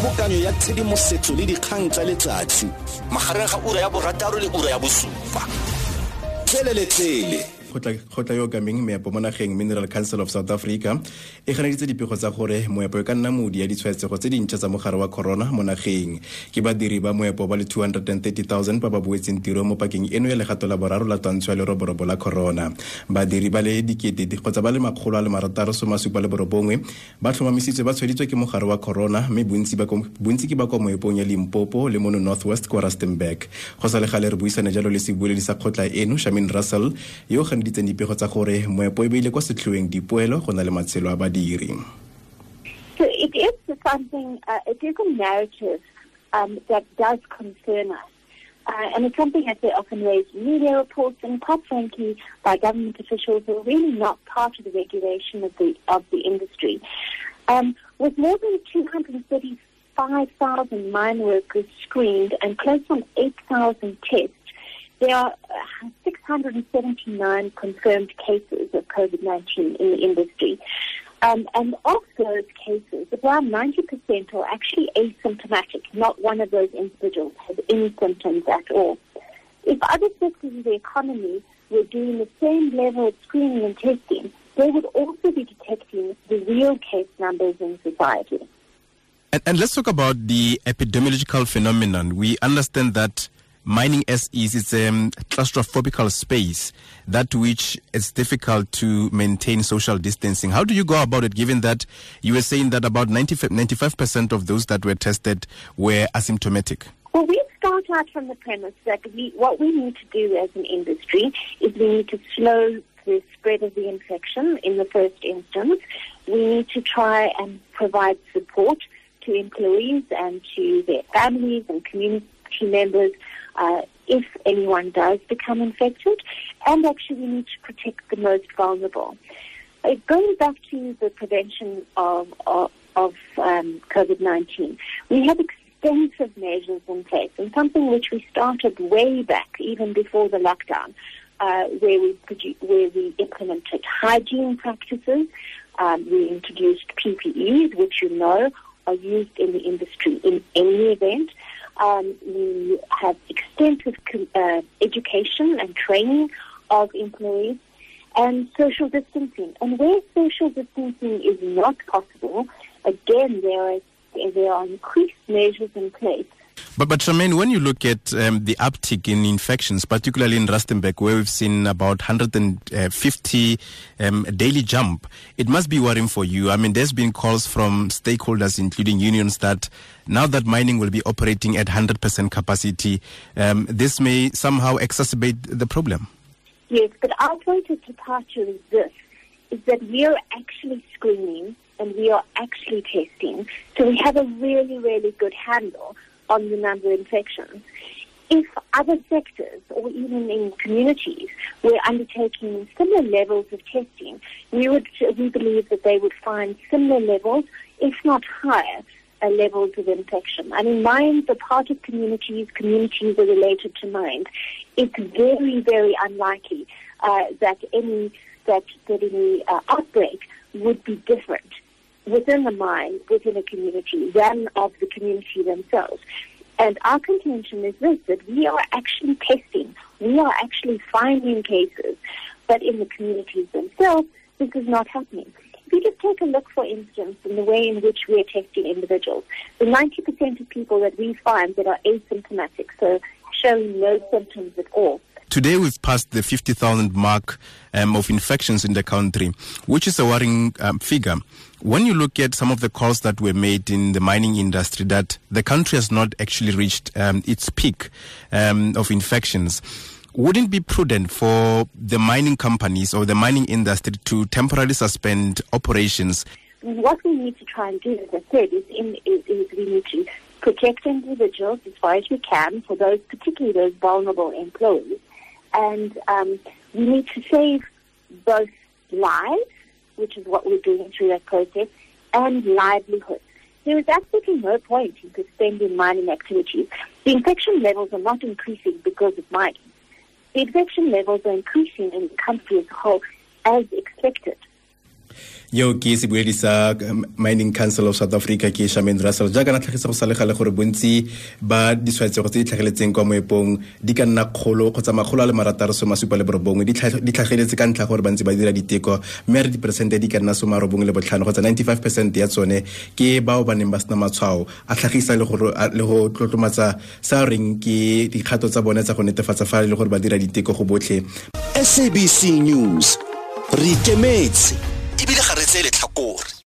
kgobokanyo ya tshedimosetso le dikgang tsa letsatsi. Magareng ga ura ya borataro le ura ya bosupa tleleletsele kgotla yo kameng meepo mo nageng mineral council of south africa e ganeditse dipego tsa gore moepo e ka nna modi ya ditshwaetsego tse dintšha tsa mogare wa corona mo nageng. Ke badiri ba moepo ba le 230 000 ba ba boetseng tiro mo pakeng eno ya legato la boraro la twantsho ya leroborobo la corona. Badiri ba le dikete kgotsa ba le makgolo a le marataro somasupa le borobongwe ba tlhomamisitswe ba tshweditswe ke mogare wa corona mme bontsi ke ba kwa moepong ya limpopo le mono northwest kwa rustenburg go sa le re buisane jalo le sebueledi sa kgotla eno shamin russell yo tsa gore moepo e beile kwa setlhoeng dipoelo go na le matshelo a badiri So it is something, uh, it is a narrative um, that does concern us. Uh, and it's something that they often raise in media reports and quite frankly by government officials who are really not part of the regulation of the, of the industry. Um, with more than 235,000 mine workers screened and close on 8,000 tests, there are uh, 679 confirmed cases of COVID-19 in the industry. Um, and of those cases, around 90% are actually asymptomatic. Not one of those individuals has any symptoms at all. If other sectors of the economy were doing the same level of screening and testing, they would also be detecting the real case numbers in society. And, and let's talk about the epidemiological phenomenon. We understand that mining as is a um, claustrophobical space that which it's difficult to maintain social distancing. How do you go about it given that you were saying that about 95% of those that were tested were asymptomatic? Well we start out from the premise that we what we need to do as an industry is we need to slow the spread of the infection in the first instance. We need to try and provide support to employees and to their families and community members uh, if anyone does become infected, and actually we need to protect the most vulnerable. Uh, going back to the prevention of, of, of um, COVID-19, we have extensive measures in place, and something which we started way back, even before the lockdown, uh, where we where we implemented hygiene practices. Um, we introduced PPEs, which you know are used in the industry in any event. Um, we have extensive uh, education and training of employees and social distancing. And where social distancing is not possible, again, there are, there are increased measures in place but, but Charmane, when you look at um, the uptick in infections, particularly in Rustenburg, where we've seen about 150 um, daily jump, it must be worrying for you. I mean, there's been calls from stakeholders, including unions, that now that mining will be operating at 100% capacity, um, this may somehow exacerbate the problem. Yes, but our point of departure is this, is that we are actually screening and we are actually testing. So we have a really, really good handle on the number of infections. If other sectors or even in communities were undertaking similar levels of testing, we would we believe that they would find similar levels, if not higher, uh, levels of infection. And in mines are part of communities, communities are related to mines. It's very, very unlikely uh, that any that that any uh, outbreak would be different within the mine, within a community, than of the community themselves. And our contention is this, that we are actually testing, we are actually finding cases, but in the communities themselves, this is not happening. If you just take a look, for instance, in the way in which we are testing individuals, the 90% of people that we find that are asymptomatic, so showing no symptoms at all, Today we've passed the 50,000 mark um, of infections in the country, which is a worrying um, figure. When you look at some of the calls that were made in the mining industry, that the country has not actually reached um, its peak um, of infections, wouldn't it be prudent for the mining companies or the mining industry to temporarily suspend operations? What we need to try and do, as I said, is, in, is, is we need to protect individuals as far as we can for those, particularly those vulnerable employees and um, we need to save both lives, which is what we're doing through that process, and livelihoods. There is absolutely no point in suspending mining activities. The infection levels are not increasing because of mining. The infection levels are increasing in the country as a whole, as expected. Yo ke sebuedi sa um, mining council of south africa ke shaman russell. Jaaka na tlhagisa go salegale gore bontsi ba ditshwaetsego tse di tlhageletseng kwa moepong di ka nna kgolo kgotsa makgolo a le marataro soma supa le borobongwe. Di tlhageletse ka ntlha gore bantsi ba dira diteko mme re diperesente di ka nna soma robongwe le botlhano kgotsa 95 percent ya tsone ke bao ba neng ba sena matshwao a tlhagisa le go tlotlomatsa sa reng ke dikgato tsa bone tsa go netefatsa fa e le gore ba dira diteko go botlhe. Sabc news re ikemetse النبي اللي خريت لي الحقور